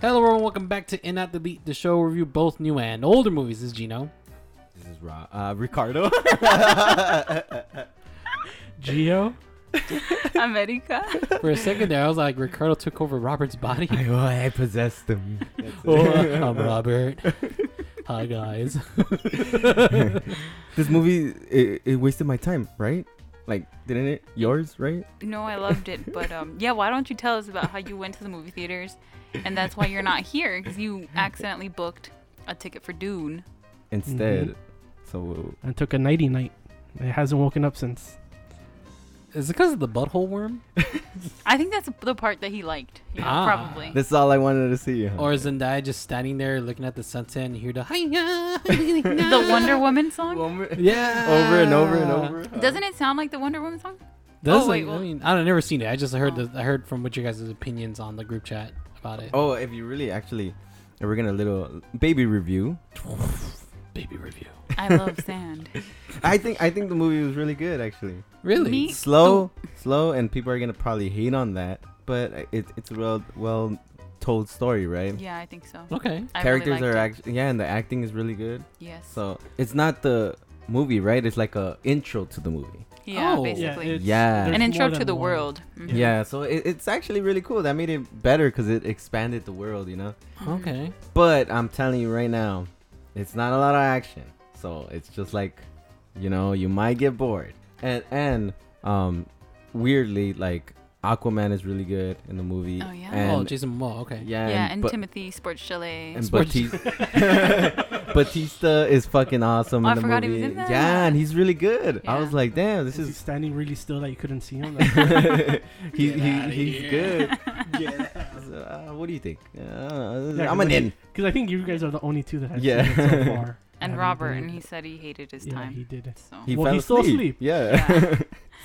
Hello, everyone. Welcome back to In Out Delete, the show where we review both new and older movies. This is Gino. This is Ra- uh, Ricardo. Geo. America. For a second there, I was like, Ricardo took over Robert's body. I, oh, I possessed him. oh, I'm Robert. Hi, guys. this movie it, it wasted my time, right? Like, didn't it? Yours, right? No, I loved it, but um, yeah. Why don't you tell us about how you went to the movie theaters, and that's why you're not here because you accidentally booked a ticket for Dune. Instead, so I took a nighty night. It hasn't woken up since. Is it because of the butthole worm? I think that's the part that he liked. Yeah, Ah. probably. that's all I wanted to see. huh? Or is Zendaya just standing there looking at the sunset and you hear the hiya? the Wonder Woman song. Over Yeah. Over and over and over. Doesn't it sound like the Wonder Woman song? Does Oh, wait, well- I mean, I don't never seen it. I just heard Oh. the, I heard from what you guys' opinions on the group chat about it. Oh, if you really actually, we're gonna little baby review. Baby review. I love sand. I think I think the movie was really good actually. Really? Me? Slow, slow, and people are gonna probably hate on that, but it, it's a well well told story, right? Yeah, I think so. Okay. I Characters really are liked actually yeah, and the acting is really good. Yes. So it's not the movie, right? It's like a intro to the movie. yeah, Oh. basically. it's- Yeah. An intro to the one. world. Mhm. Yeah, so it, it's actually really cool. That made it better because it expanded the world, you know. Okay. But I'm telling you right now, it's not a lot of action. So it's just like, you know, you might get bored. And and um, weirdly, like Aquaman is really good in the movie. Oh, yeah? And, oh, Jason Momoa. Okay. yeah, Yeah, and, and but- Timothy Sports Chalet. and Sports- Bautista, Bautista is fucking awesome Oh, I in the forgot he movie. was in that. Yeah, and he's really good. I was like, damn, this Is he is standing really still that you couldn't see him? he, he, he's here. good. yeah. Uh, what do you think? Uh, Yeah, I'm an 'cause I in. Because I think you guys are the only two that have Yeah. seen it so far. And Robert, and he said he hated his yeah, time. he did it. So He Well, fell he's still asleep. asleep. Yeah.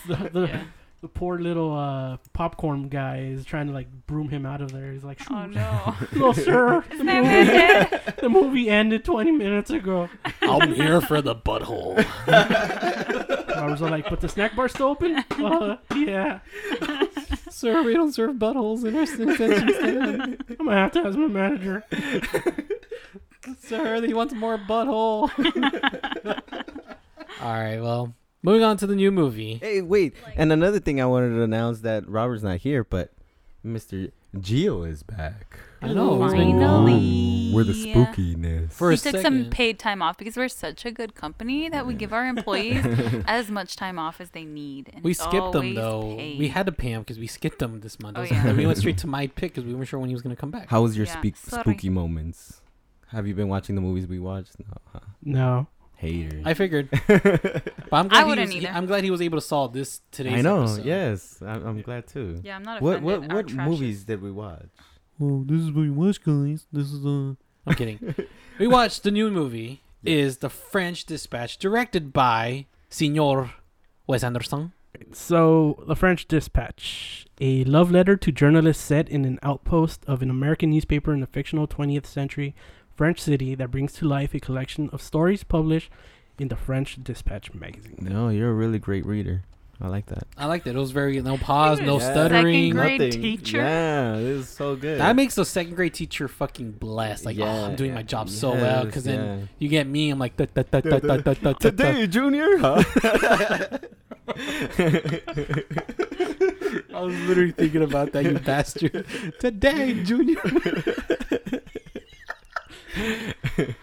The, the, yeah. The poor little uh, popcorn guy is trying to like broom him out of there. He's like, Oh no. no, sir. The movie, the movie ended 20 minutes ago. I'm here for the butthole. Robert's all like, but the snack bar's still open? Uh, yeah. Sir, we don't serve buttholes in our concession stand. I'm gonna have to ask my manager. Sir, he wants more butthole. All right, well, moving on to the new movie. Hey, wait. And another thing I wanted to announce that Robert's not here, but Mr. Geo is back. I know. It's been gone. Finally. Where the spookiness. For we a took some second. paid time off because we're such a good company that we give our employees as much time off as they need. And We it's skipped them always though. paid. We had to pay him because we skipped them this month. Oh, And yeah. we went straight to my pick because we weren't sure when he was gonna come back. How was your Yeah, speak sorry. spooky moments? Have you been watching the movies we watched? No. Huh? No. Hater. I figured, but I'm glad he wouldn't was, either. I'm glad he was able to solve this today. I know. episode. Yes. I'm, I'm glad too. Yeah, I'm not What offended. what Our what movies is- did we watch? Oh, this is what we watch, guys. This is uh. I'm kidding. we watched the new movie. Is the French Dispatch, directed by Signor Wes Anderson. So, The French Dispatch, a love letter to journalists set in an outpost of an American newspaper in the fictional 20th century French city that brings to life a collection of stories published in the French Dispatch magazine. No, you're a really great reader. I like that. I liked that. It was very no pause, no Yeah. stuttering. Second grade teacher. Yeah, this is so good. That makes the second grade teacher fucking blessed. Like, oh, I'm doing my job so well. Because then you get me, I'm like. Today, Junior. Huh? I was literally thinking about that, you bastard. Today, Junior.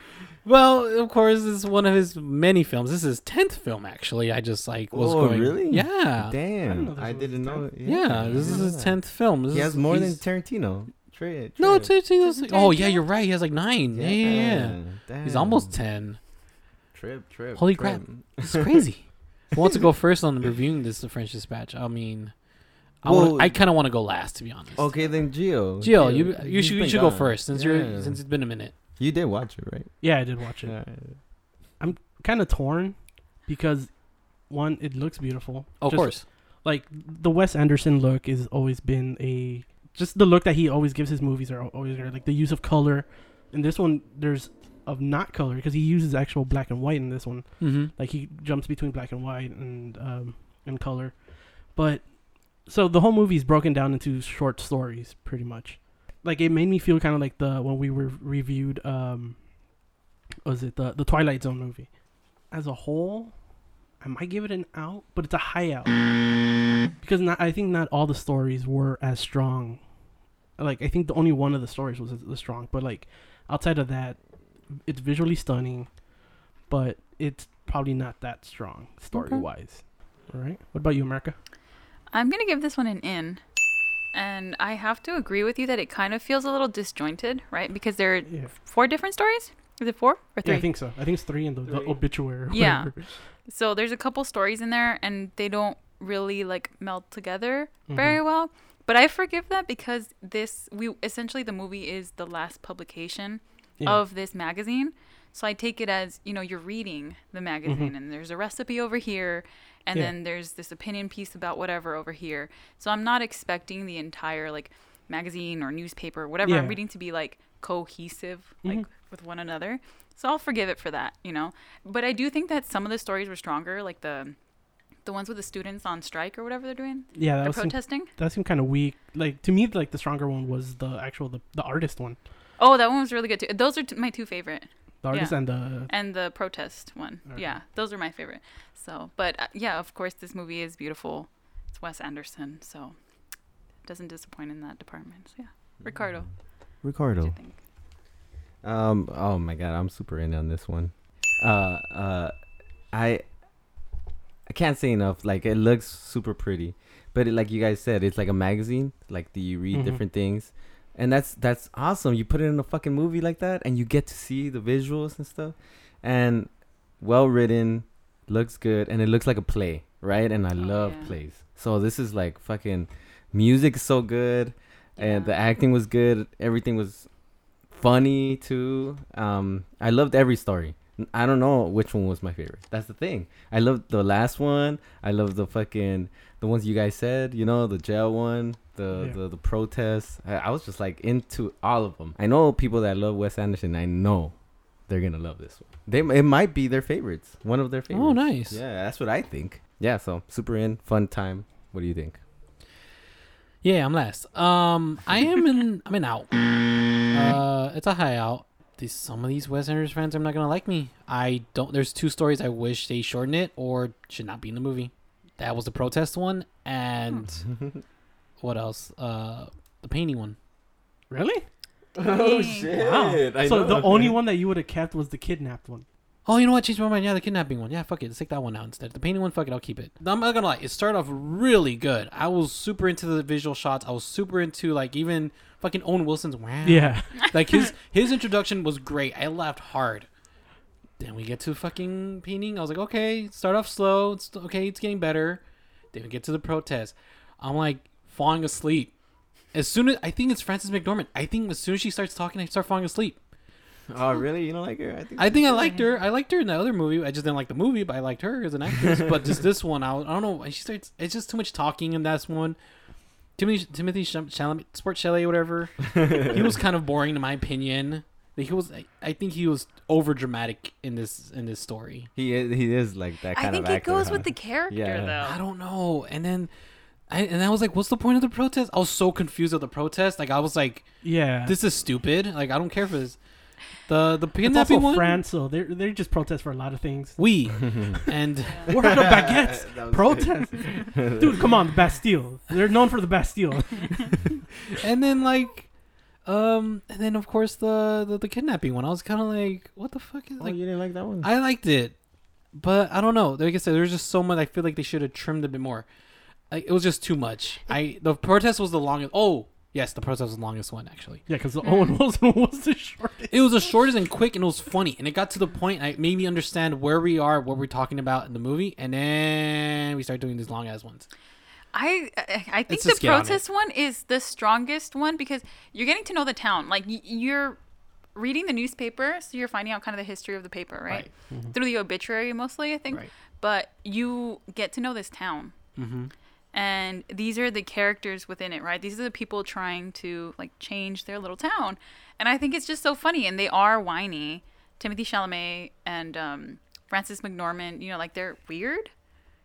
well, of course, this is one of his many films. This is his tenth film, actually. I just like was Oh, going. really? Yeah, Damn, this I didn't his know. yeah. This is his tenth film. This He is- has more than he's- Tarantino. Trey, No, Isn't oh yeah, you're right. He has like nine. Yeah, yeah, yeah. He's almost ten. Trip, trip. Holy trip. crap. It's crazy. Who wants to go first on reviewing this, The French Dispatch? I mean, I, wanna- Well- I kind of want to go last, to be honest. Okay, then Gio. Gio, you you he's should you been should go first since Yeah. you're since it's been a minute. You did watch it, right? Yeah, I did watch it. I'm kind of torn because, one, it looks beautiful. of Just course. Like, the Wes Anderson look has always been a. Just the look that he always gives his movies are always great. Like, the use of color. In this one, there's of not color because he uses actual black and white in this one. Mm-hmm. Like he jumps between black and white and um and color. But so the whole movie is broken down into short stories pretty much. Like it made me feel kind of like the when we were reviewed um was it the the Twilight Zone movie. As a whole, I might give it an out, but it's a high out because not I think not all the stories were as strong. Like I think the only one of the stories was as strong, but like outside of that, it's visually stunning, but it's probably not that strong story wise. All right. What about you, America? I'm gonna give this one an in. And I have to agree with you that it kind of feels a little disjointed, right? Because there are Yeah. four different stories. Is it four or Yeah, three? I think so. I think it's three in the, the obituary. Yeah. So there's a couple stories in there, and they don't really like meld together very Mhm. well. But I forgive that because this we essentially the movie is the last publication Yeah. of this magazine. So I take it as you know you're reading the magazine, and there's a recipe over here, and Yeah. then there's this opinion piece about whatever over here. So I'm not expecting the entire like magazine or newspaper, whatever I'm reading, to be like cohesive, like Mhm. with one another. So I'll forgive it for that, you know. But I do think that some of the stories were stronger, like the the ones with the students on strike or whatever they're doing. yeah, that They're protesting. that seemed kind of weak. Like to me, like the stronger one was the actual the, the artist one, Oh, that one was really good too. Those are t- my two favorite. The artist Yeah. and the and the protest one. Okay. Yeah, those are my favorite. So, but uh, yeah, of course, this movie is beautiful. It's Wes Anderson, so doesn't disappoint in that department. So, yeah, Ricardo, what do Ricardo. you think? Um. Oh my god, I'm super in on this one. Uh. Uh. I. I can't say enough. Like it looks super pretty, but it, like you guys said, it's like a magazine. Like do you read Mhm. different things, and that's that's awesome. You put it in a fucking movie like that, and you get to see the visuals and stuff, and well written, looks good, and it looks like a play, right? And I Oh, love yeah. plays. So this is like fucking music is so good, and the acting was good. Everything was funny too. Um, I loved every story. I don't know which one was my favorite. That's the thing. I loved the last one. I loved the fucking the ones you guys said. You know, the jail one, the Yeah. the the protests. I, I was just like into all of them. I know people that love Wes Anderson. I know they're gonna love this one. They it might be their favorites. One of their favorites. Oh, nice. Yeah, that's what I think. Yeah, so super in, fun time. What do you think? Yeah, I'm last. Um, I am in. I'm in out. Uh, it's a high out. These some of these Wes Anderson fans are not gonna like me. I don't. There's two stories I wish they shorten it or should not be in the movie. That was the protest one, and what else? Uh, the painting one. really. oh shit. Wow. so the only one that you would have kept was the kidnapped one. Oh, you know what? Changed my mind. Yeah, the kidnapping one. Yeah, fuck it. Let's take that one out instead. The painting one, fuck it. I'll keep it. I'm not gonna lie. It started off really good. I was super into the visual shots. I was super into like even fucking Owen Wilson's wow. Yeah. like his his introduction was great. I laughed hard. Then we get to fucking painting. I was like, okay, start off slow. It's okay. It's getting better. Then we get to the protest. I'm like falling asleep. As soon as I think it's Frances McDormand. I think as soon as she starts talking, I start falling asleep. Oh really? You don't like her? I think. I think I liked her. I liked her in the other movie. I just didn't like the movie, but I liked her as an actress. but just this one, I, I don't know. She starts. It's just too much talking in this one. Timothy Timothy Cham- Chalamet, Sport Chalet, whatever. he was kind of boring in my opinion. He was. I, I think he was over dramatic in this in this story. He is, he is like that kind I think of it actor. goes huh? with the character, Yeah. I don't know. And then, I and I was like, "What's the point of the protest?" I was so confused of the protest. Like I was like, Yeah. "This is stupid." Like I don't care for this. The the it's kidnapping also one. France, so they they just protest for a lot of things. We and Where are the baguettes? Protest, dude. Come on, the Bastille. They're known for the Bastille. and then like um and then of course the the, the kidnapping one i was kind of like what the fuck is Oh, like you didn't like that one? i liked it but i don't know like i said there's just so much i feel like they should have trimmed a bit more like it was just too much i the protest was the longest oh yes the protest was the longest one actually Yeah, because the Owen Wilson was the shortest. it was the shortest and quick and it was funny and it got to the point and it made me understand where we are what we're talking about in the movie and then we start doing these long ass ones I I I think Let's the just get on protest one is the strongest one because you're getting to know the town. Like y- you're reading the newspaper, so you're finding out kind of the history of the paper, right? Through the obituary mostly, I think. Right. But you get to know this town. mm-hmm. And these are the characters within it right these are the people trying to like change their little town and i think it's just so funny and they are whiny timothy chalamet and um, Frances McDormand you know like they're weird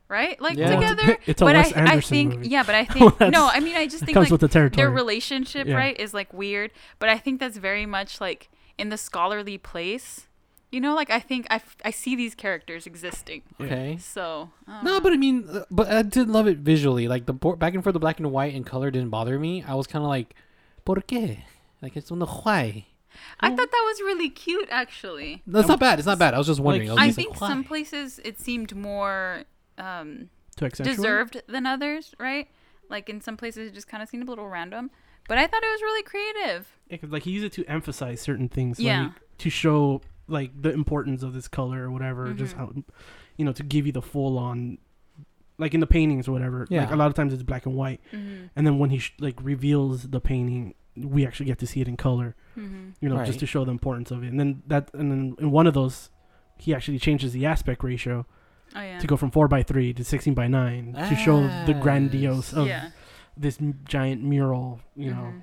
right? Like Yeah. together. It's a but Wes I, I think movie. yeah, but I Well, think no. I mean, I just think comes like with the territory. their relationship, Yeah. right, is like weird. But I think that's very much like in the scholarly place. You know, like I think I, f- I see these characters existing. Okay. So I No, but I mean, uh, but I did love it visually. Like the bo- back and forth, the black and white and color didn't bother me. I was kind of like, ¿por qué? Like it's on the why. I thought that was really cute, actually. No, it's not bad. It's not bad. I was just wondering. Like- I, I think like, some places it seemed more um, deserved than others, right? Like in some places it just kind of seemed a little random. But I thought it was really creative. Yeah, 'cause, like he used it to emphasize certain things. Yeah. Like, to show like the importance of this color or whatever. Just Mhm. how, you know, to give you the full on, like in the paintings or whatever. Yeah. Like a lot of times it's black and white, Mm-hmm. and then when he sh- like reveals the painting, we actually get to see it in color. Mm-hmm. You know, Right. just to show the importance of it. And then that, and then in one of those, he actually changes the aspect ratio Oh yeah. to go from four by three to sixteen by nine to show the grandiose of yeah. this m- giant mural. You know, Mhm.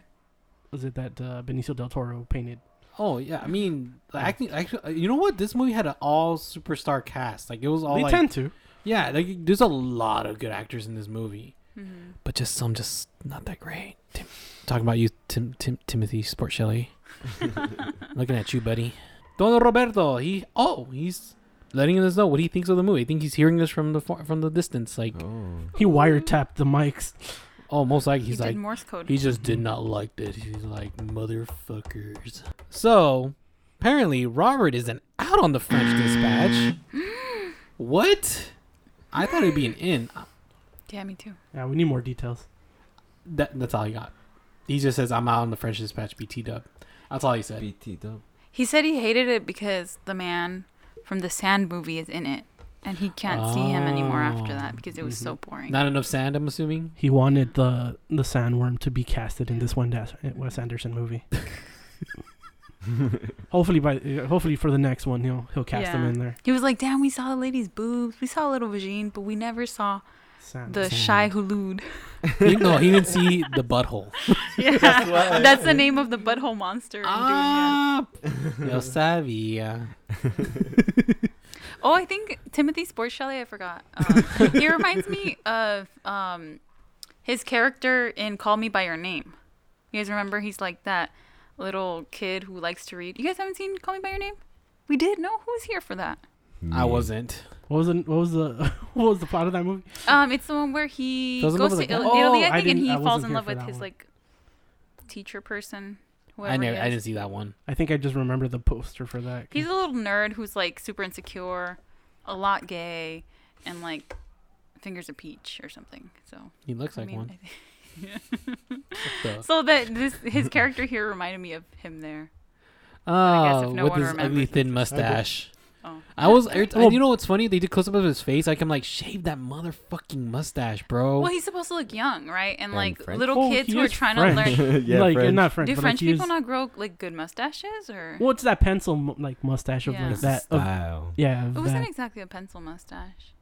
was it that uh, Benicio del Toro painted? Oh yeah, I mean, the acting. Actually, you know what? This movie had an all superstar cast. Like it was all they like, tend to. yeah. Like there's a lot of good actors in this movie, Mhm. but just some just not that great. Tim, talking about you, Tim, Tim Timothy Sport Shelley. Looking at you, buddy. Don Roberto. He oh he's letting us know what he thinks of the movie. I think he's hearing this from the far, from the distance. Like Oh. He wiretapped the mics. Oh, most like He he's did like Morse code. He just did not like this. He's like, motherfuckers. So, apparently, Robert isn't out on the French dispatch. what? I thought it'd be an in. yeah, me too. Yeah, we need more details. That, that's all he got. He just says, I'm out on the French dispatch, BT dub. That's all he said. BT dub. He said he hated it because the man from the Sand movie is in it, and he can't see him anymore after that because it was so boring. Not enough sand, I'm assuming. He wanted the the sandworm to be casted in this one Das- Wes Anderson movie. hopefully by uh, hopefully for the next one he'll he'll cast him Yeah. in there. He was like, "Damn, we saw the lady's boobs, we saw a little vagine, but we never saw Sand. the Sand. Shai-Hulud." He, no, he didn't see the butthole. yeah, that's the name of the butthole monster. in Dune, yeah. Ah, yo sabía. Oh, I think Timothy Sport Shelley. I forgot. Um, he reminds me of um, his character in Call Me by Your Name. You guys remember? He's like that little kid who likes to read. You guys haven't seen Call Me by Your Name? We did. No, who was here for that? I wasn't. What was the what was the what was the plot of that movie? Um, it's the one where he Falls in love goes with to a Italy. Oh, I I think, and he falls in love with his one. like teacher person. I whoever never. he I didn't see that one. I think I just remember the poster for that. He's a little nerd who's like super insecure, a lot gay, and like fingers a peach or something. So He looks I like mean, one. I- the- so that this his character here reminded me of him there. guess Oh, if ah, no with one his ugly thin it's mustache. Oh, I was, Sorry. I- you know what's funny? They did close up of his face. Like I'm like, shave that motherfucking mustache, bro. Well, he's supposed to look young, right? And And like French? little Oh, kids he who are trying French. to learn. yeah, like French. not French, Do French like people is- not grow like good mustaches, or Well, it's that pencil like mustache of Yeah. like The that. Of, style. yeah, of it wasn't that. exactly a pencil mustache.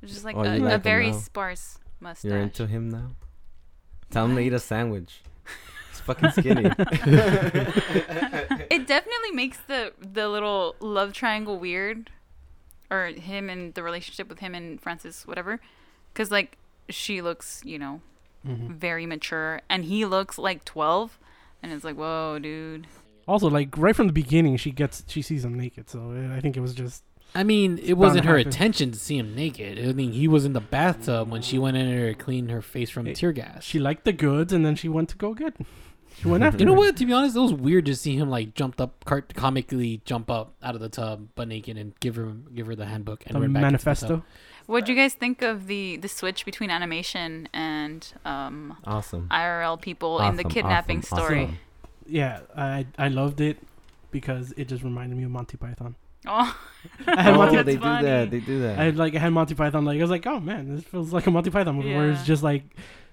It was just like Oh, a, you a very now? sparse mustache. You're into him now? Tell him to eat a sandwich. He's fucking skinny. it definitely makes the the little love triangle weird, or him and the relationship with him and Frances, whatever, because like she looks, you know, Mhm. very mature, and he looks like twelve, and it's like, whoa, dude. Also, like right from the beginning, she gets she sees him naked. So uh, I think it was just I mean, it bound wasn't her happen. intention to see him naked. I mean, he was in the bathtub when she went in there to clean her face from Hey, tear gas. she liked the goods, and then she went to go get. She went after. you know what? To be honest, it was weird to see him like jumped up, cart- comically jump up out of the tub, butt naked, and give her give her the handbook and The went back into the manifesto. tub. What do you guys think of the the switch between animation and um, awesome. IRL people in the kidnapping awesome, story? awesome. Yeah, I I loved it because it just reminded me of Monty Python. Oh, I had Oh, Monty. they do that. They do that. I had like I had Monty Python. Like I was like, oh man, this feels like a Monty Python movie where it's just like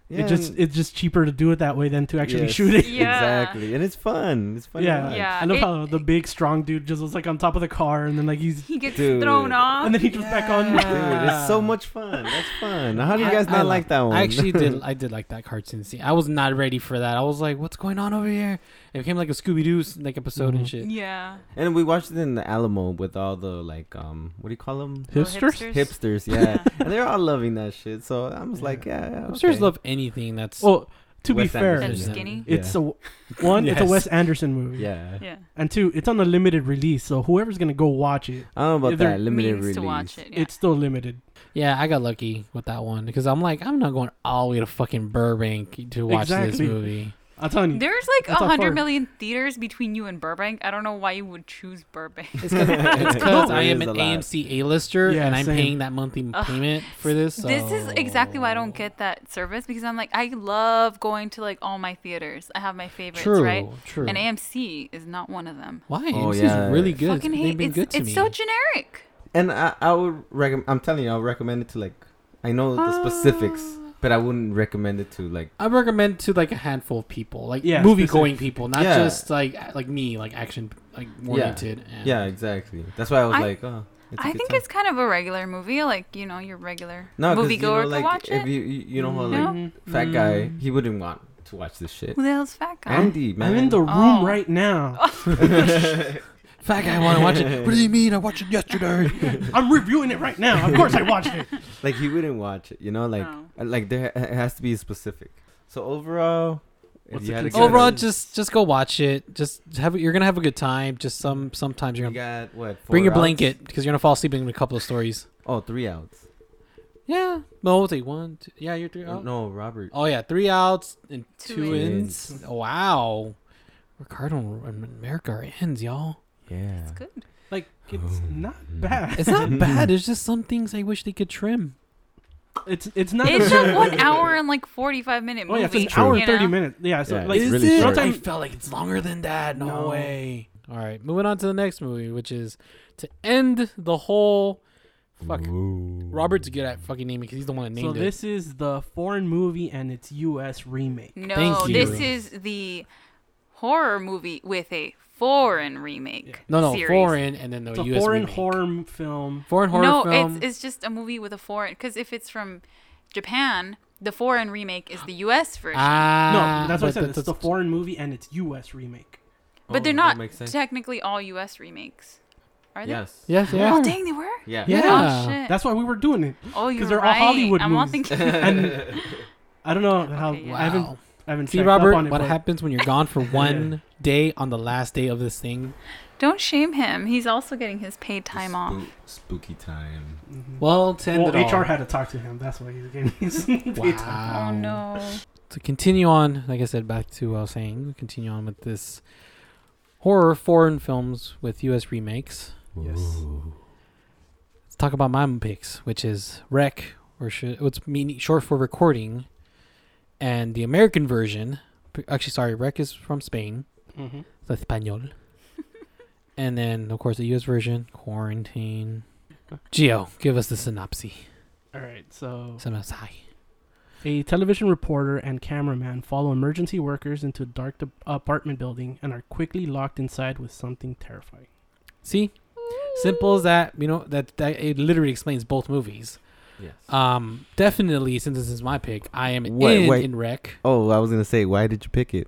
Yeah, it just it's just cheaper to do it that way than to actually Yes, shoot it. Yeah. Exactly, and it's fun. It's fun. Yeah. Yeah. I love it- how the big strong dude just was like on top of the car and then like he's He gets Dude. thrown off. and then he just back on. Dude, it's so much fun. That's fun. How do you guys I not love- like that one? I actually did. I did like that cartoon scene. I was not ready for that. I was like, "What's going on over here?" It became like a Scooby Doo like episode and Mhm. shit. yeah. and we watched it in the Alamo with all the like um, what do you call them? Little Hipsters? Hipsters. Yeah, and they're all loving that shit. So I was Yeah. like, yeah, yeah Hipsters love anything that's. Well, to be Wes fair, Anderson. skinny. it's Yeah. a one. It's a Yes. Wes Anderson movie. Yeah. Yeah. And two, it's on a limited release, so whoever's gonna go watch it, I don't know about they're that limited Means release. to watch it. Yeah. it's still limited. yeah, I got lucky with that one because I'm like, I'm not going all the way to fucking Burbank to watch this Exactly. movie. I'm telling you, There's like a hundred million theaters between you and Burbank. I don't know why you would choose Burbank. It's because I am an lot. AMC A-lister Yeah, and I'm same. paying that monthly Ugh. payment for this. This is exactly why I don't get that service because I'm like I love going to like all my theaters. I have my favorites, True, right? true. And AMC is not one of them. Why? Oh, AMC's yeah. really good. Fucking They've hate been it's, good to it's me. so generic. And I, I would recommend. I'm telling you, I'll recommend it to like. I know the specifics, ah. But I wouldn't recommend it to like. I recommend to like a handful of people, like Yeah, movie going specific. people, not Yeah. just like like me, like action like oriented. and- Yeah, exactly. That's why I was I- like, oh. It's a I good think time. it's kind of a regular movie, like you know your regular no, 'cause, movie you know, goer like, can watch if it. you you you know how No? like Mhm. fat guy, Mm. he wouldn't want to watch this shit. Who the hell's fat guy? Andy, man. I'm in the room Oh. right now. Fat guy want to watch it. What do you mean? I watched it yesterday. I'm reviewing it right now. Of course, I watched it. like he wouldn't watch it. You know, like No. uh, like there it has to be specific. So overall, if What's you the had to consensus? Overall, get just just go watch it. Just have you're gonna have a good time. Just some sometimes you're you gonna got what? bring your outs? blanket because you're gonna fall asleep in a couple of stories. Oh, three outs. Yeah, no, we'll take one. Two, yeah, you're three out. No, Robert. Oh yeah, three outs and Two two, ins. ins. Wow, Ricardo and America are ins, y'all. Yeah. It's good. Like it's oh, not bad. It's not bad. It's just some things I wish they could trim. It's it's not. It's a one hour and like forty five minute movie. Oh yeah, it's an True. hour you and thirty minutes. Yeah, so Yeah, like it's really short. I felt like it's longer than that. No, No. way. All right, moving on to the next movie, which is to end the whole. Fuck. Robert's good at fucking naming because he's the one that so. named it. So this is the foreign movie and its U.S. remake. No, Thank this is the horror movie with a foreign remake. no, no, series. foreign and then the It's a U.S. foreign remake. horror film. Foreign horror no, film. it's it's just a movie with a foreign. Because if it's from Japan, the foreign remake is the U.S. version. ah, no, that's what I but said. that- It's the foreign movie and its U.S. remake. but they're Oh, not technically all U.S. remakes, are they? Yes. Yes, Oh yeah. dang, they were. Yeah. Yeah. Oh shit. That's why we were doing it. oh, you're they're all right. Hollywood I'm all movies. thinking. And I don't know how. Okay, yeah. I haven't. Wow. I haven't. See, checked up Robert, on it, what but happens when you're gone for one day on the last day of this thing? Don't shame him. He's also getting his paid time Spook- off. Spooky time. Mhm. Well, to end Well, it all- HR had to talk to him. That's why he's getting his paid time. Wow. Oh no. to continue on, like I said, back to what I was saying, continue on with this horror foreign films with U.S. remakes. Yes. Let's talk about my picks, which is Rec, or should, what's meaning short for recording, and the American version. Actually, sorry, Rec is from Spain, Mm-hmm. the Español. and then, of course, the U.S. version, Quarantine. Geo, give us the synopsis. All right. So Synopsis. A television reporter and cameraman follow emergency workers into a dark de- apartment building and are quickly locked inside with something terrifying. See, simple as that. You know that that it literally explains both movies. Yes. Um, definitely, since this is my pick, I am Wait, in wait. in Rec. oh, I was gonna say, why did you pick it?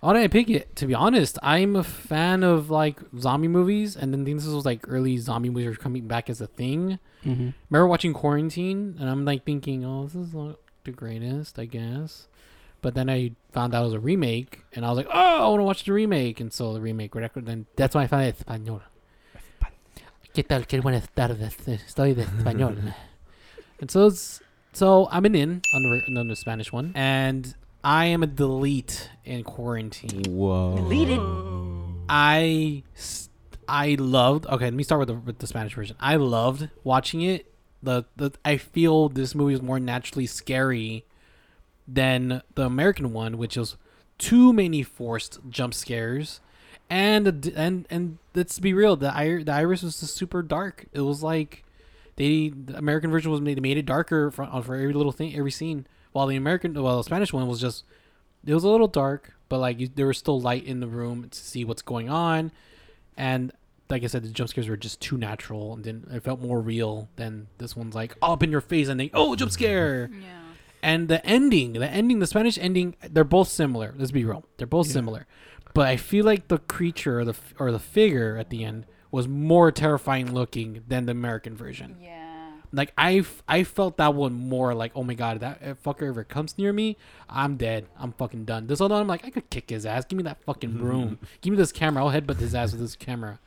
Why did I pick it? To be honest, I'm a fan of like zombie movies, and then this was like early zombie movies were coming back as a thing. Mm-hmm. Remember watching Quarantine, and I'm like thinking, oh, this is not the greatest, I guess. But then I found out it was a remake, and I was like, oh, I want to watch the remake, and so the remake. Then that's why I found it español. ¿Qué tal? Qué buenas tardes. Estoy de español. and so it's so I'm an in on the re- on the Spanish one, and I am a delete in Quarantine. Whoa. Deleted I I loved. Okay, let me start with the with the Spanish version. I loved watching it. The the I feel this movie is more naturally scary than the American one, which is too many forced jump scares, and and and let's be real, the the iris was just super dark. It was like they the American version was made they made it darker for, uh, for every little thing, every scene. While the American, well, the Spanish one was just it was a little dark, but like you, there was still light in the room to see what's going on, and like I said, the jump scares were just too natural, and then it felt more real than this one's like up in your face and then oh jump scare. Yeah. And the ending, the ending, the Spanish ending, they're both similar. Let's be real, they're both Yeah. similar, but I feel like the creature or the or the figure at the end was more terrifying looking than the American version. Yeah. Like I, f- I felt that one more like, oh my god, that if fucker ever comes near me, I'm dead. I'm fucking done. This other one, I'm like, I could kick his ass. Give me that fucking broom. Give me this camera. I'll headbutt his ass with this camera.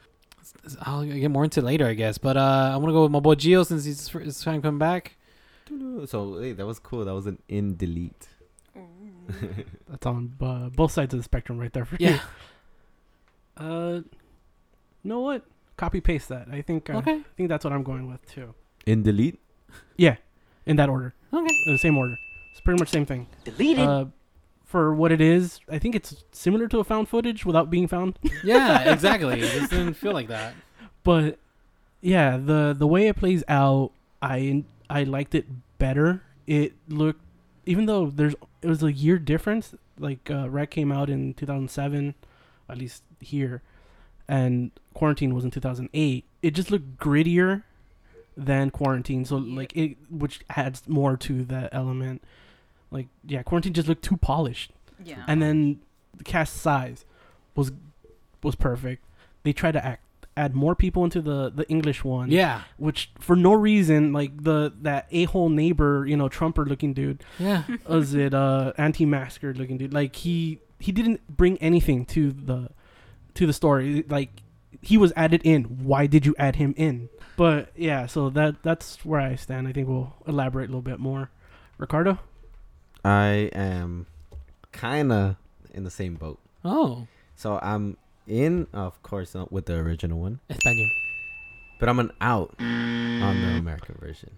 I'll get more into it later, I guess. But uh, I'm gonna go with my boy Geo since he's he's trying to come back. So hey, that was cool. That was an in delete. That's on uh, both sides of the spectrum right there for Yeah. you. Uh, you know what? Copy paste that. I think. Uh, Okay. I think that's what I'm going with too. In delete. Yeah, in that order, Okay. in the same order. It's pretty much same thing. Deleted. Uh, for what it is, I think it's similar to a found footage without being found. Yeah. Exactly. it just didn't feel like that. but yeah, the the way it plays out, I I liked it better. It looked, even though there's it was a year difference. Like uh, Rec came out in 2007, at least here, and Quarantine was in 2008. It just looked grittier than Quarantine, so Yep. like it, which adds more to that element. Like yeah, Quarantine just looked too polished Yeah. and then the cast size was was perfect. They tried to act add more people into the the English one, Yeah. which for no reason, like the that a hole neighbor, you know, Trumper looking dude, Yeah. was it uh anti masker looking dude? Like he he didn't bring anything to the to the story. Like he was added in. Why did you add him in? But yeah, so that that's where I stand. I think we'll elaborate a little bit more. Ricardo, I am kind of in the same boat. Oh. So I'm in, of course, uh, with the original one, Español. but I'm an out on the American version.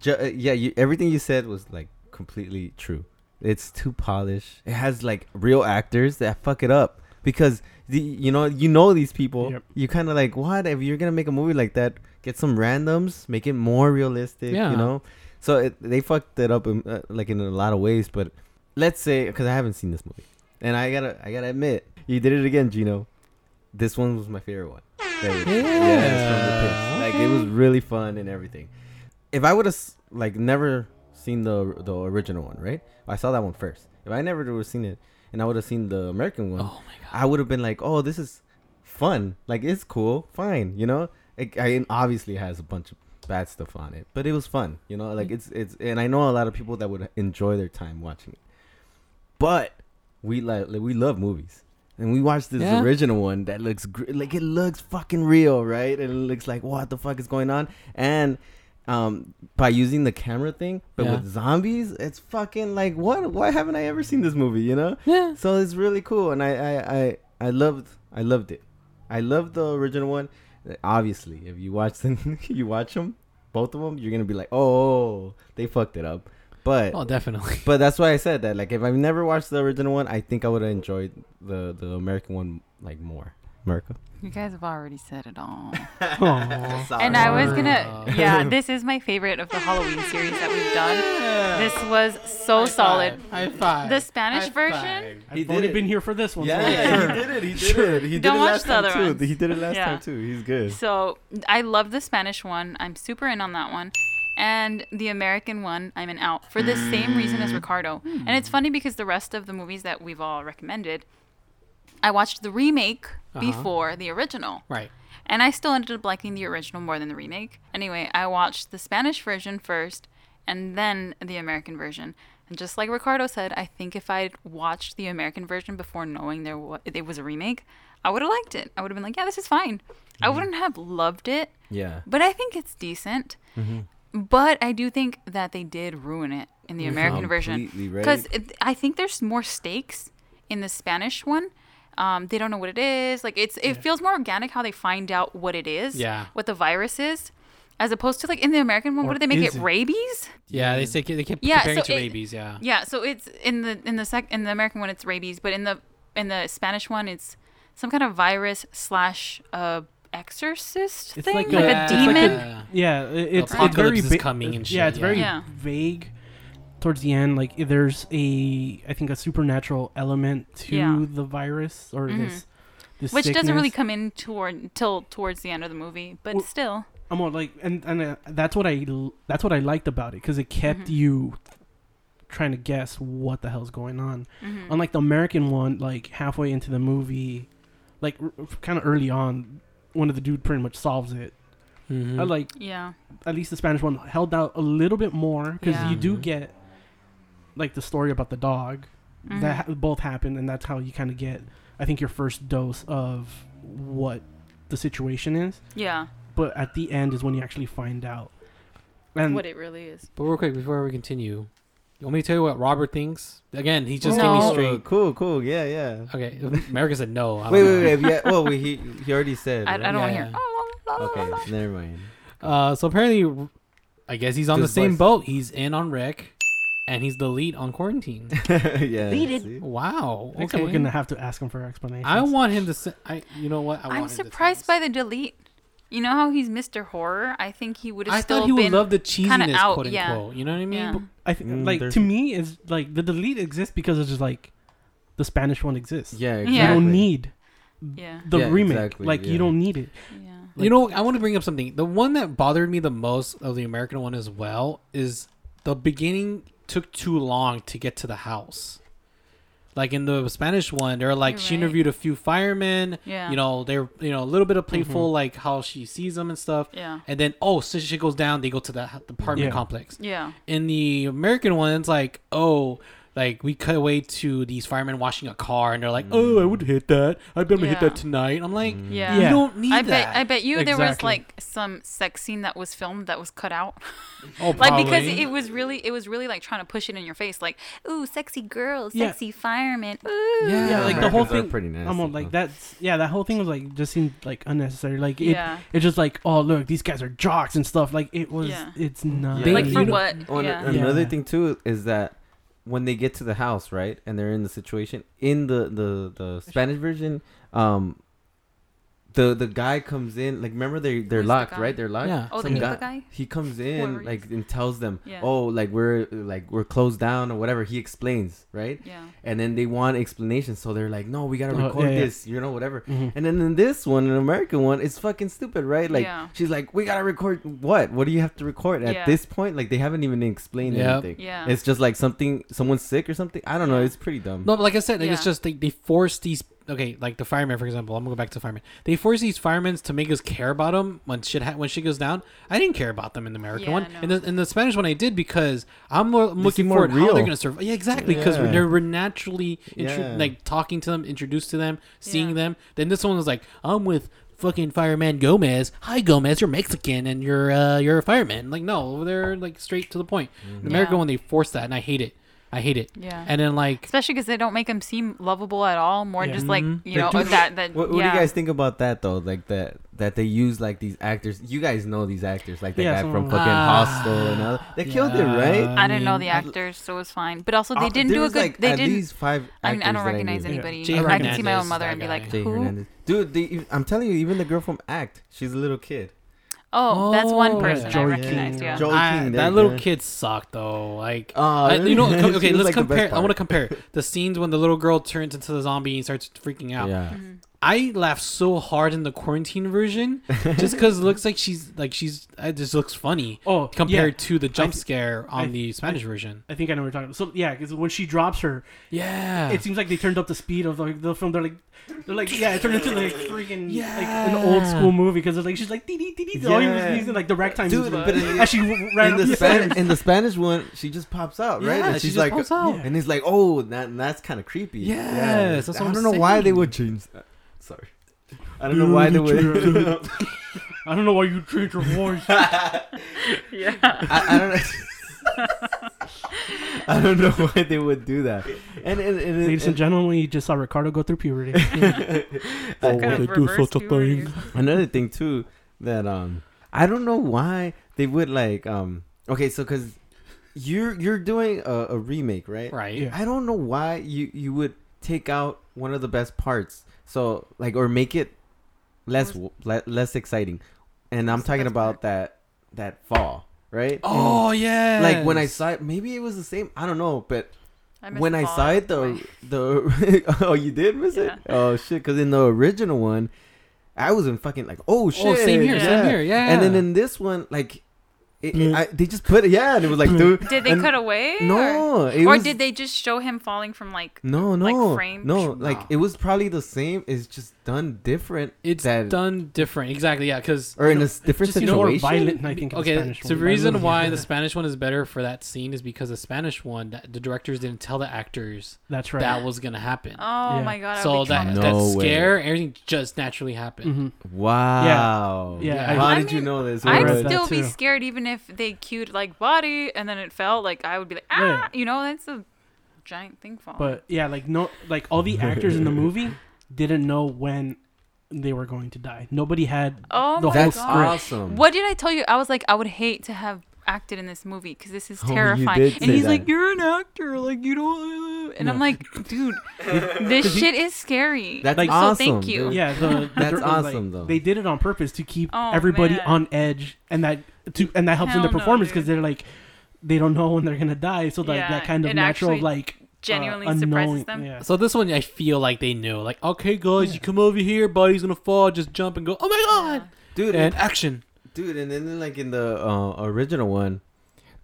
Ju- uh, yeah, you, everything you said was like completely true. It's too polished. It has like real actors that fuck it up because the you know you know these people. Yep. You kind of like what if you're gonna make a movie like that? Get some randoms, make it more realistic. Yeah. You know, so it, they fucked it up in, uh, like in a lot of ways. But let's say because I haven't seen this movie, and I gotta I gotta admit you did it again, Gino. This one was my favorite one. That was- it's from the pits. Like it was really fun and everything. If I would have like never seen the the original one, right? I saw that one first. If I never would have seen it, and I would have seen the American one, Oh my god. I would have been like, "Oh, this is fun. Like it's cool, fine." You know, it, I it obviously has a bunch of bad stuff on it, but it was fun. You know, like mm. it's it's, and I know a lot of people that would enjoy their time watching it. But we like, like we love movies, and we watched this Yeah. original one that looks gr- like it looks fucking real, right? And it looks like what the fuck is going on, and um by using the camera thing but Yeah. with zombies it's fucking like what why haven't i ever seen this movie you know Yeah. so it's really cool, and I I I, I loved I loved it. I loved the original one. Obviously, if you watch them, you watch them, both of them, you're gonna be like, oh, they fucked it up. But Oh, definitely. but that's why I said that. Like, if I've never watched the original one, I think I would have enjoyed the the American one like more. America. You guys have already said it all. And I was gonna, yeah, this is my favorite of the Halloween series that we've done. This was so solid. High five. The Spanish version, He I've did only it. been here for this one. so Yeah, sure. he did it. He did it. He did Don't it watch last the time other too. ones. He did it last Yeah. time too. He's good. So I love the Spanish one. I'm super in on that one. And the American one, I'm an out for the same reason as mm. Ricardo. And it's mm. funny because the rest of the movies that we've all recommended, I watched the remake Uh-huh. before the original. Right. And I still ended up liking the original more than the remake. Anyway, I watched the Spanish version first and then the American version. And just like Ricardo said, I think if I'd watched the American version before knowing there it was a remake, I would have liked it. I would have been like, yeah, this is fine. I wouldn't have loved it, yeah. but I think it's decent. But I do think that they did ruin it in the American version right. because I think there's more stakes in the Spanish one. Um, they don't know what it is. Like it's it feels more organic how they find out what it is. Yeah. What the virus is, as opposed to like in the American one. Or what did they make it? it? Rabies. Yeah, they say they kept Yeah, comparing so it to it- rabies. Yeah. Yeah. So it's in the in the sec in the American one it's rabies, but in the in the Spanish one it's some kind of virus slash uh exorcist It's thing, like like, a- a, it's like a- demon. Yeah. Yeah, it's it's very is va- coming and Yeah, it's yeah. very Yeah. vague. Towards the end, like there's a I think a supernatural element to Yeah. the virus or Mhm. this this Which doesn't really come in toward till towards the end of the movie, but Well- still. I'm all like, and and uh, that's what I l- that's what I liked about it because it kept Mhm. you trying to guess what the hell's going on. mhm. Unlike the American one, like halfway into the movie, like r- kind of early on, one of the dude pretty much solves it. Mhm. I like yeah. at least the Spanish one held out a little bit more because Yeah. you do get like the story about the dog Mhm. that ha- both happened, and that's how you kind of get I think your first dose of what the situation is. yeah. But at the end is when you actually find out. And what it really is. But real quick before we continue, you want me to tell you what Robert thinks? Again, he just No. gave me Oh, straight. Cool, cool. Yeah, yeah. Okay, America said no. I Wait, wait, wait. Yeah. Oh, wait, he he already said. I, I don't want to Yeah, hear. yeah. Oh. Okay, never mind. Uh, so apparently, I guess he's on This the same voice- boat. He's in on Rec, and he's the lead on quarantine. yeah. Deleted. see? wow. next time Okay. we're gonna have to ask him for explanations. I want him to. Say, I. You know what? I I'm him to surprised by the delete. You know how he's Mr. Horror? I think he would have I still thought he been would love the kinda cheesiness, out, quote yeah. unquote. You know what I mean? Yeah. I think Mm, like to me is like the delete exists because it's just like the Spanish one exists. Yeah, Yeah. exactly. You don't need Yeah. the Yeah, remake. exactly, like yeah. you don't need it. Yeah. you know, I want to bring up something. The one that bothered me the most of the American one as well is the beginning took too long to get to the house. Like in the Spanish one, they're like You're she right. interviewed a few firemen. Yeah. You know, they're you know a little bit of mm-hmm. playful like how she sees them and stuff. Yeah. And then oh, so shit goes down. They go to the h- apartment Yeah. complex. Yeah. In the American one, it's like oh. Like we cut away to these firemen washing a car, and they're like, mm. "Oh, I would hit that. I bet I'm gonna hit Yeah. that tonight." I'm like, mm. Yeah. "You don't need I that." bet I bet you there was Exactly. like some sex scene that was filmed that was cut out. oh, like because probably. it was really it was really like trying to push it in your face like, "Ooh, sexy girl, Yeah. sexy fireman." Ooh. Yeah, Yeah, like the whole Americans are thing. pretty nasty. I'm like huh? that's yeah. That whole thing was like just seemed like unnecessary. Like it, Yeah. it's just like oh look these guys are jocks and stuff. Like it was. Yeah. It's not. Yeah. Like you for know- what? And yeah. Another Yeah. thing too is that when they get to the house, right, and they're in the situation in the the the Spanish version, um, the the guy comes in. Like, remember they they're Who's locked, guy? right? They're locked. Yeah. Oh, the Some Cuba guy? He comes in he like and tells them, Yeah. "Oh, like we're like we're closed down or whatever." He explains, right? Yeah. And then they want explanations, so they're like, "No, we gotta Oh, record yeah, yeah. this," you know, whatever. Mhm. And then in this one, an American one, it's fucking stupid, right? Like Yeah. she's like, "We gotta record what? What do you have to record at Yeah. this point?" Like they haven't even explained Yep. anything. Yeah. It's just like something, someone's sick or something. I don't know. It's pretty dumb. No, but like I said, like, it's just they, they force these. Okay, like the firemen, for example. I'm gonna go back to firemen. They force these firemen to make us care about them when shit ha- when shit goes down. I didn't care about them in the American Yeah, one. no. In the in the Spanish one, I did because I'm, more, looking seem more forward how they're gonna survive. Yeah, exactly. Because Yeah. they're we're naturally intro- Yeah. like talking to them, introduced to them, seeing Yeah. them. Then this one was like, I'm with fucking fireman Gomez. Hi Gomez, you're Mexican and you're uh you're a fireman. Like no, they're like straight to the point. The American Yeah. one, they force that, and I hate it. I hate it. Yeah. And then like Especially because they don't make him seem lovable at all. More Yeah. just like Mhm. you know Like, dude, that that. What, what yeah. do you guys think about that though? Like that that they use like these actors. You guys know these actors, like the Yeah, guy from of fucking Ah, Hostel and all. They killed it, right? yeah. I didn't know the actors, so it was fine. But also, they Uh, didn't do a good. Like, they at didn't. least five. I mean, I don't recognize knew. anybody. Jay I can see my own mother and be like, Jay who? Hernandez. Dude, they, I'm telling you, even the girl from Act, she's a little kid. Oh, that's one person I Joey recognized. King. Yeah. Joey I- King, that little go. kid sucked though. Like, Uh, I- you know, okay, let's like, compare. I want to compare the scenes when the little girl turns into the zombie and starts freaking out. Yeah. Mhm. I laughed so hard in the quarantine version just because it looks like she's like she's it just looks funny Oh, compared yeah. to the jump th- scare on I- the Spanish version. I think I know what you're talking about. So yeah, because when she drops her, Yeah, it seems like they turned up the speed of the, the film. They're like, they're like, yeah, it turned into like freaking yeah. like an old school movie because it's like she's like, dee dee dee dee. All you was using like the ragtime Dude, but in, as she ran in the the Spanish, in the Spanish one, she just pops out, right? Yeah, and she she's just like, pops out. and he's like, oh, that that's kind of creepy. Yeah, that's I don't I'm know why they would change. That. Sorry, I don't know why they would. I don't know why you changed your voice. Yeah. I, I don't know. I don't know why they would do that. And, and, and, Ladies and gentlemen, we just saw Ricardo go through puberty. Oh, Kind they do such a thing. another thing too that um I don't know why they would like um okay so because you're you're doing a, a remake right Right. Yeah. I don't know why you you would take out one of the best parts so like or make it less What w- le- less exciting and I'm talking about part? that that fall right? Oh yeah. Like when I saw it, maybe it was the same. I don't know, but I when I saw it, the the the oh you did miss it? Oh shit! Because in the original one, I was in fucking like oh shit. Oh, same here, Yeah. same here. Yeah. And then in this one, like, it, it- I, they just put it. Yeah, and it was like, dude. Did they and- cut away? or, No, it or was, did they just show him falling from like? No, like, no, frame? no. Like Nah. it was probably the same. It's just done different. it's that- done different. Exactly. Yeah. Because or in know, a s- different just, you know, more situation. violent, I think. in the okay, so one. the reason movie. why the Spanish one is better for that scene is because the Spanish one, that the directors didn't tell the actors That's right. that was gonna happen. Oh Yeah. my god! So would that No that way. scare, everything just naturally happened. Mhm. Wow. Yeah, Yeah. How I did you mean, know this? I I'd read What? that still be scared even if they cued like body and then it fell. Like I would be like ah, you know, that's a giant thing falling. But yeah, like no, like all the actors in the movie didn't know when they were going to die. Nobody had oh the my whole That's script. awesome. What did I tell you? I was like, I would hate to have acted in this movie because this is Oh, terrifying. did and he's that. like, "You're an actor, like you don't." And I'm like, "Dude, this shit is scary." That's Like- so awesome. thank you. dude. Yeah, the, the That's dir- like, awesome, though. They did it on purpose to keep Oh, everybody man. on edge, and that to and that helps in the Hell no, performance because dude. they're like they don't know when they're gonna die, so like Yeah, that kind of it natural actually like genuinely uh, suppresses unknowing- them. Yeah. So this one, I feel like they knew. Like, okay, guys, Yeah. you come over here, body's gonna fall. Just jump and go. Oh my god! dude. And And, action. dude, and then like in the uh, original one,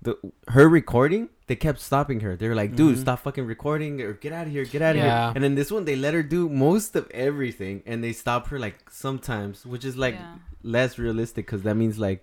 the her recording, they kept stopping her. They were like, "Dude, Mhm. stop fucking recording or get out of here, get out of Yeah. here." And then this one, they let her do most of everything, and they stop her like sometimes, which is like Yeah. less realistic because that means like.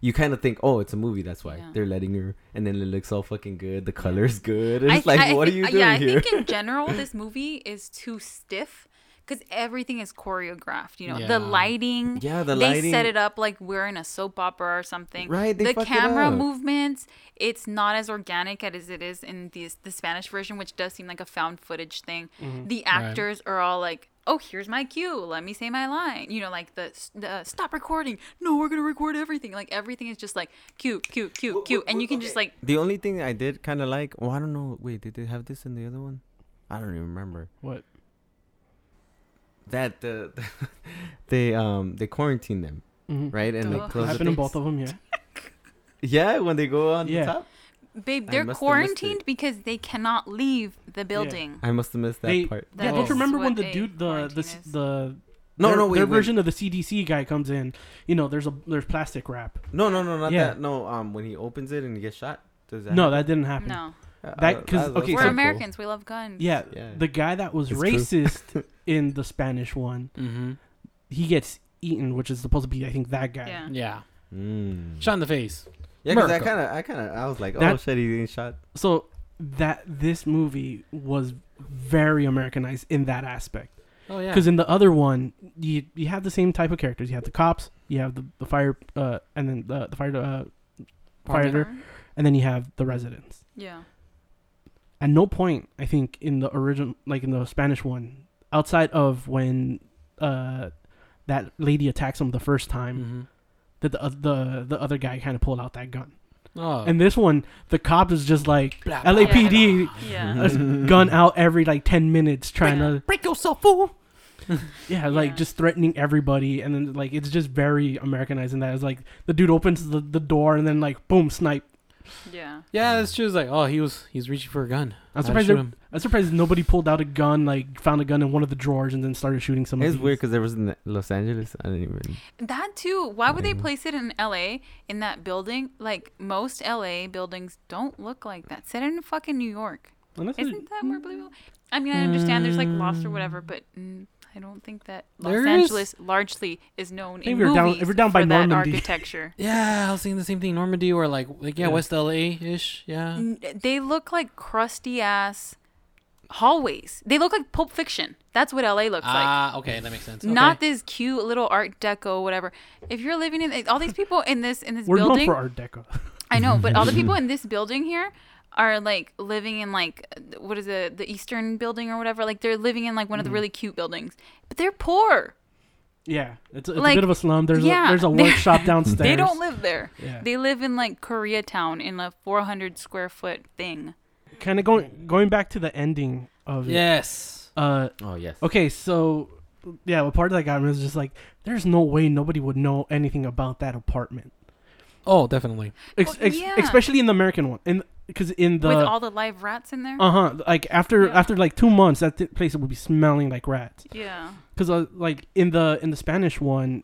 You kind of think, oh, it's a movie. That's why Yeah. they're letting her, and then it looks all fucking good. The color's good. I- It's like, I what are think- you uh, doing yeah, here? I think in general this movie is too stiff because everything is choreographed. You know, Yeah. the lighting. yeah, the lighting. they set it up like we're in a soap opera or something. Right, they the fuck it camera up. movements, it's not as organic as it is in the the Spanish version, which does seem like a found footage thing. Mm-hmm. The actors are all like, "Oh, here's my cue. Let me say my line." You know, like the, the stop recording. No, we're gonna record everything. Like everything is just like cue, cue, cue, cue, and you can just like The only thing I did kind of like, well, I don't know. Wait, did they have this in the other one? I don't even remember. What? That the they um they quarantine them Mhm. right and they Ugh. close the Happened in both of them, yeah. Yeah, when they go on Yeah. the top. Babe, they're must have missed quarantined because they cannot leave the building. I must have missed that They, part. yeah, That don't is you remember when what the a dude, the the s- is. the No, their, no, wait, their wait. version of the CDC guy comes in. You know, there's a there's plastic wrap. No, no, no, not Yeah. that. No, um, when he opens it and he gets shot. Does that? No, happen? that didn't happen. No, Uh, that- 'cause- okay, we're so- cool. Americans. We love guns. Yeah, Yeah. the guy that was It's true. racist in the Spanish one, Mm-hmm. he gets eaten, which is supposed to be, I think, that guy. Yeah. Yeah. Mm. Shot in the face. Yeah, because I America. kind of, I kind of, I was like, oh That- shit, he didn't shot. So that this movie was very Americanized in that aspect. Oh yeah. Because in the other one, you you have the same type of characters. You have the cops, you have the, the fire, uh, and then the the fire uh, fighter, and then you have the residents. Yeah. At no point, I think, in the original, like in the Spanish one, outside of when uh, that lady attacks him the first time, Mm-hmm. that the oth- the the other guy kind of pulled out that gun. Oh. And this one, the cop is just like Blah, blah, LAPD Yeah. a s- gun out every like 10 minutes trying to Break yourself, fool. yeah like Yeah. just threatening everybody and then like it's just very americanized in that it's like the dude opens the, the door and then like boom snipe Yeah. Yeah, it's just like, oh, he was he's reaching for a gun. i'm Gotta surprised there- i'm surprised nobody pulled out a gun like found a gun in one of the drawers and then started shooting some It's of weird because there was in Los Angeles. I didn't even. That too. Why would they place it in LA in that building? Like most LA buildings don't look like that. Set in fucking New York. Unless it- Isn't that more believable? I mean, I understand there's like lost or whatever, but mm, I don't think that Los There is- Angeles largely is known Maybe in you're down- if we're down by for that Normandie. architecture. Yeah, I was thinking the same thing. Normandie or like like yeah, Yeah. West LA ish. Yeah. N- They look like crusty ass hallways. They look like Pulp Fiction. That's what LA looks like. Ah, okay, that makes sense. Okay. Not this cute little Art Deco, whatever. If you're living in all these people in this in this building. we're known for art deco I know, but all the people in this building here are like living in like what is it, the Eastern building or whatever. Like they're living in like one of Mm-hmm. the really cute buildings, but they're poor. yeah it's, a- it's Like, a bit of a slum there's yeah, a there's a workshop downstairs They don't live there. yeah They live in like Koreatown in a 400 square foot thing. kind of going going back to the ending of it Yes. uh Oh yes. Okay, so yeah, what part of that got me was just like, there's no way nobody would know anything about that apartment. Oh, definitely. Ex- Oh, ex- yeah. Especially in the American one, in because in the With all the live rats in there. uh huh, like after Yeah. after like two months, that th- place would be smelling like rats. yeah. Because uh, like in the in the Spanish one,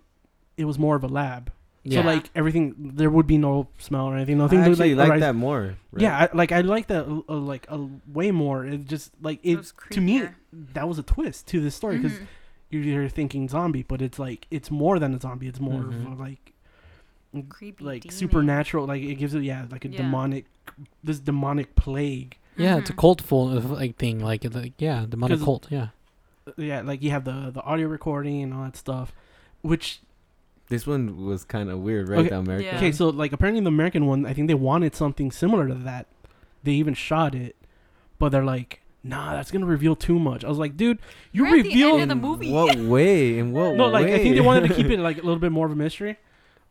it was more of a lab. Yeah. So like everything, there would be no smell or anything. Nothing I to, actually like arise- that more. right? Yeah, I, like I like that uh, uh, like uh, way more. It just like it, to me that was a twist to this story because Mhm. you're thinking zombie, but it's like it's more than a zombie. It's more Mhm. of a, like creepy, like demon. supernatural. Like it gives it yeah like a Yeah. demonic this demonic plague. yeah, it's a Mhm. cult full of like thing. Like, like yeah, demonic 'Cause- cult. Yeah. Uh, Yeah, like you have the the audio recording and all that stuff, which This one was kind of weird, right? Okay. The American. Yeah. okay, so like apparently the American one, I think they wanted something similar to that. They even shot it, but they're like, nah, that's gonna reveal too much. I was like, dude, you We're at the end of the In movie. What way? In what no, way? like I think they wanted to keep it like a little bit more of a mystery,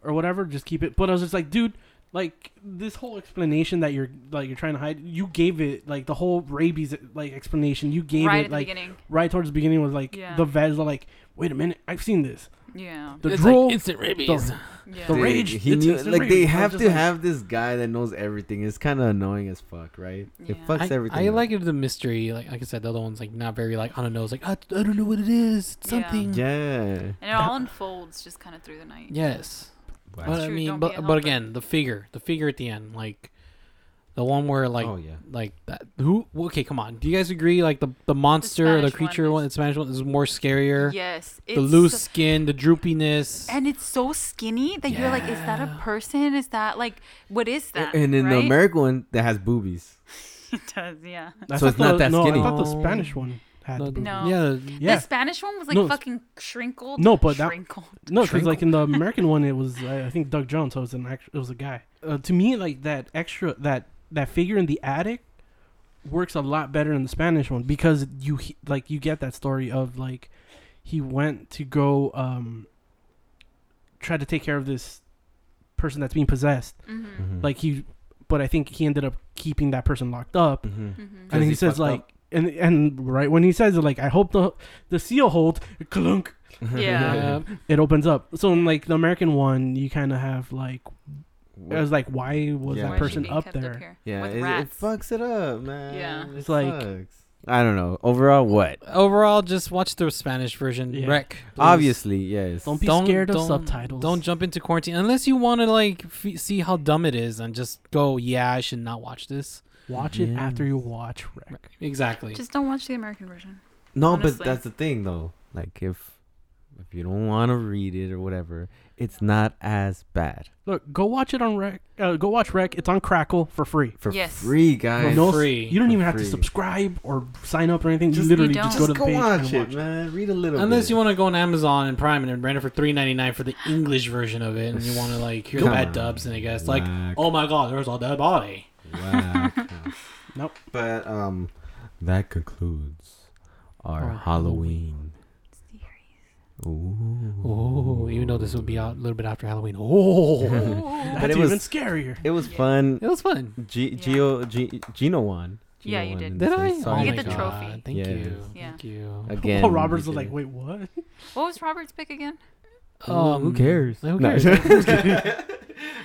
or whatever. Just keep it. But I was just like, dude, like this whole explanation that you're like you're trying to hide, you gave it like the whole rabies like explanation. You gave right it at the like beginning. right towards the beginning was like Yeah. the vets are like, wait a minute, I've seen this. Yeah. The it's drool, like instant rabies. the- Yeah. the Dude, rage, He it's knew, instant like they rage. I was have to like- have this guy that knows everything. It's kind of annoying as fuck, right? It fucks I, everything. I up. like it the mystery. Like like I said, the other one's like not very like on the nose. Like I, I don't know what it is. It's Yeah. something. Yeah. And it all unfolds just kind of through the night. Yes. Wow. But I true, mean, don't be a but but helper. again, the figure, the figure at the end, like the one where like oh yeah. like that. Who? Okay, come on. Do you guys agree? Like the the monster, the, Spanish creature one one, is- the Spanish one is more scarier. Yes. the loose skin, the droopiness. and it's so skinny that you're like, is that a person? Is that like, what is that? And in the right? American one, that has boobies. it does, yeah. I So thought it's not the- that no, skinny. I thought the Spanish one had No, the. No. Yeah. Yeah. The Spanish one was like No, fucking shrinkled. No, but that- shrinkled. No, because like in the American one, it was uh, I think Doug Jones, so it was an act- it was a guy. Uh, to me, like that extra that that figure in the attic works a lot better in the Spanish one because you like you get that story of like he went to go um try to take care of this person that's being possessed. Mm-hmm. Mhm. Like he, but I think he ended up keeping that person locked up. Mhm. Mm-hmm. And he he says like, up. And and right when he says it, like, I hope the the seal holds. Clunk. Yeah. Um, it opens up. So in like the American one, you kind of have like What- it was like why was Yeah. Why that is she person up kept there? here yeah, it, it fucks it up, man. Yeah. It It's like- sucks. I don't know. Overall, what? Overall, just watch the Spanish version. Yeah. Rec. please. Obviously, yes. Don't be scared of subtitles. Don't jump into quarantine unless you want to like f- see how dumb it is and just go. Yeah, I should not watch this. Watch it Yeah. after you watch Rec. Exactly. Just don't watch the American version. No, honestly. but that's the thing though. Like if if you don't want to read it or whatever, it's not as bad Look, go watch it on Rec. Uh, go watch Rec. It's on Crackle for free. for Yes. free, For guys. no- free. You don't For even have to free. subscribe or sign up or anything. Just- you literally You just don't. go to Just the go page watch and it, watch it. man. Read a little. Unless bit. you want to go on Amazon and Prime and rent it for three ninety nine for the English version of it, and you want to like hear the Come bad on. dubs, and I guess like, Whack. oh my god, there's a dead body. Whack. Nope. But um, that concludes our Our Halloween. Ooh. Oh, even though this will be out a little bit after Halloween. Oh, But it was- even scarier. It was Yeah. fun. it was fun. G- Yeah. Geo, G- Gino won. Yeah, you did. Did I? oh You get the God. trophy. Thank Yes. you. Yeah. Thank you. Again. oh, Robert's you like, wait, what? What was Robert's pick again? Oh, who cares? Who cares? Uh,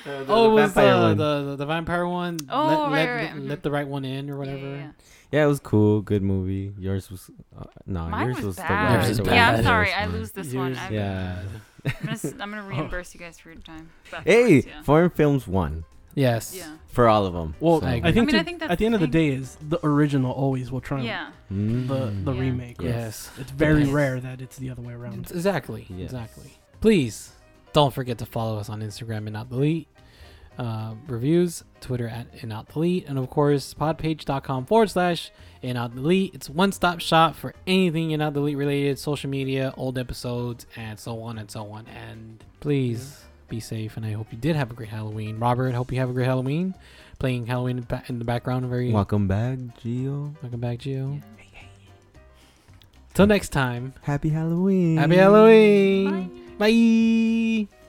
the- oh, the was vampire uh, one. the, the the vampire one. Oh, let, right, let, right, let, mhm. let the right one in or whatever. Yeah, yeah, yeah. Yeah, it was cool. Good movie. Yours was uh, no. Mine yours was, was, the bad. Yours was the bad. Yeah, I'm sorry. I one. lose this one. Yours- I'm, Yeah. I'm, gonna, s- I'm gonna reimburse you guys for your time. Hey, yeah. foreign films won Yes. Yeah. for all of them. Well, So- I I, think, I mean, I think that's at the end the of the day is the original always will triumph. Yeah. The the Yeah. remake. Yes. It's very Yes. rare that it's the other way around. Exactly. Yes. Exactly. Please don't forget to follow us on Instagram In Out Delete. Uh, reviews, Twitter at In Out Delete, and of course podpage.com forward slash In Out Delete. It's one stop shop for anything In Out Delete related, social media, old episodes, and so on and so on. And please be safe. And I hope you did have a great Halloween, Robert. Hope you have a great Halloween. Playing Halloween in ba- in the background, very Welcome back, Geo. welcome back, Gio. Till next time, Happy Halloween. happy Halloween. Bye. 拜。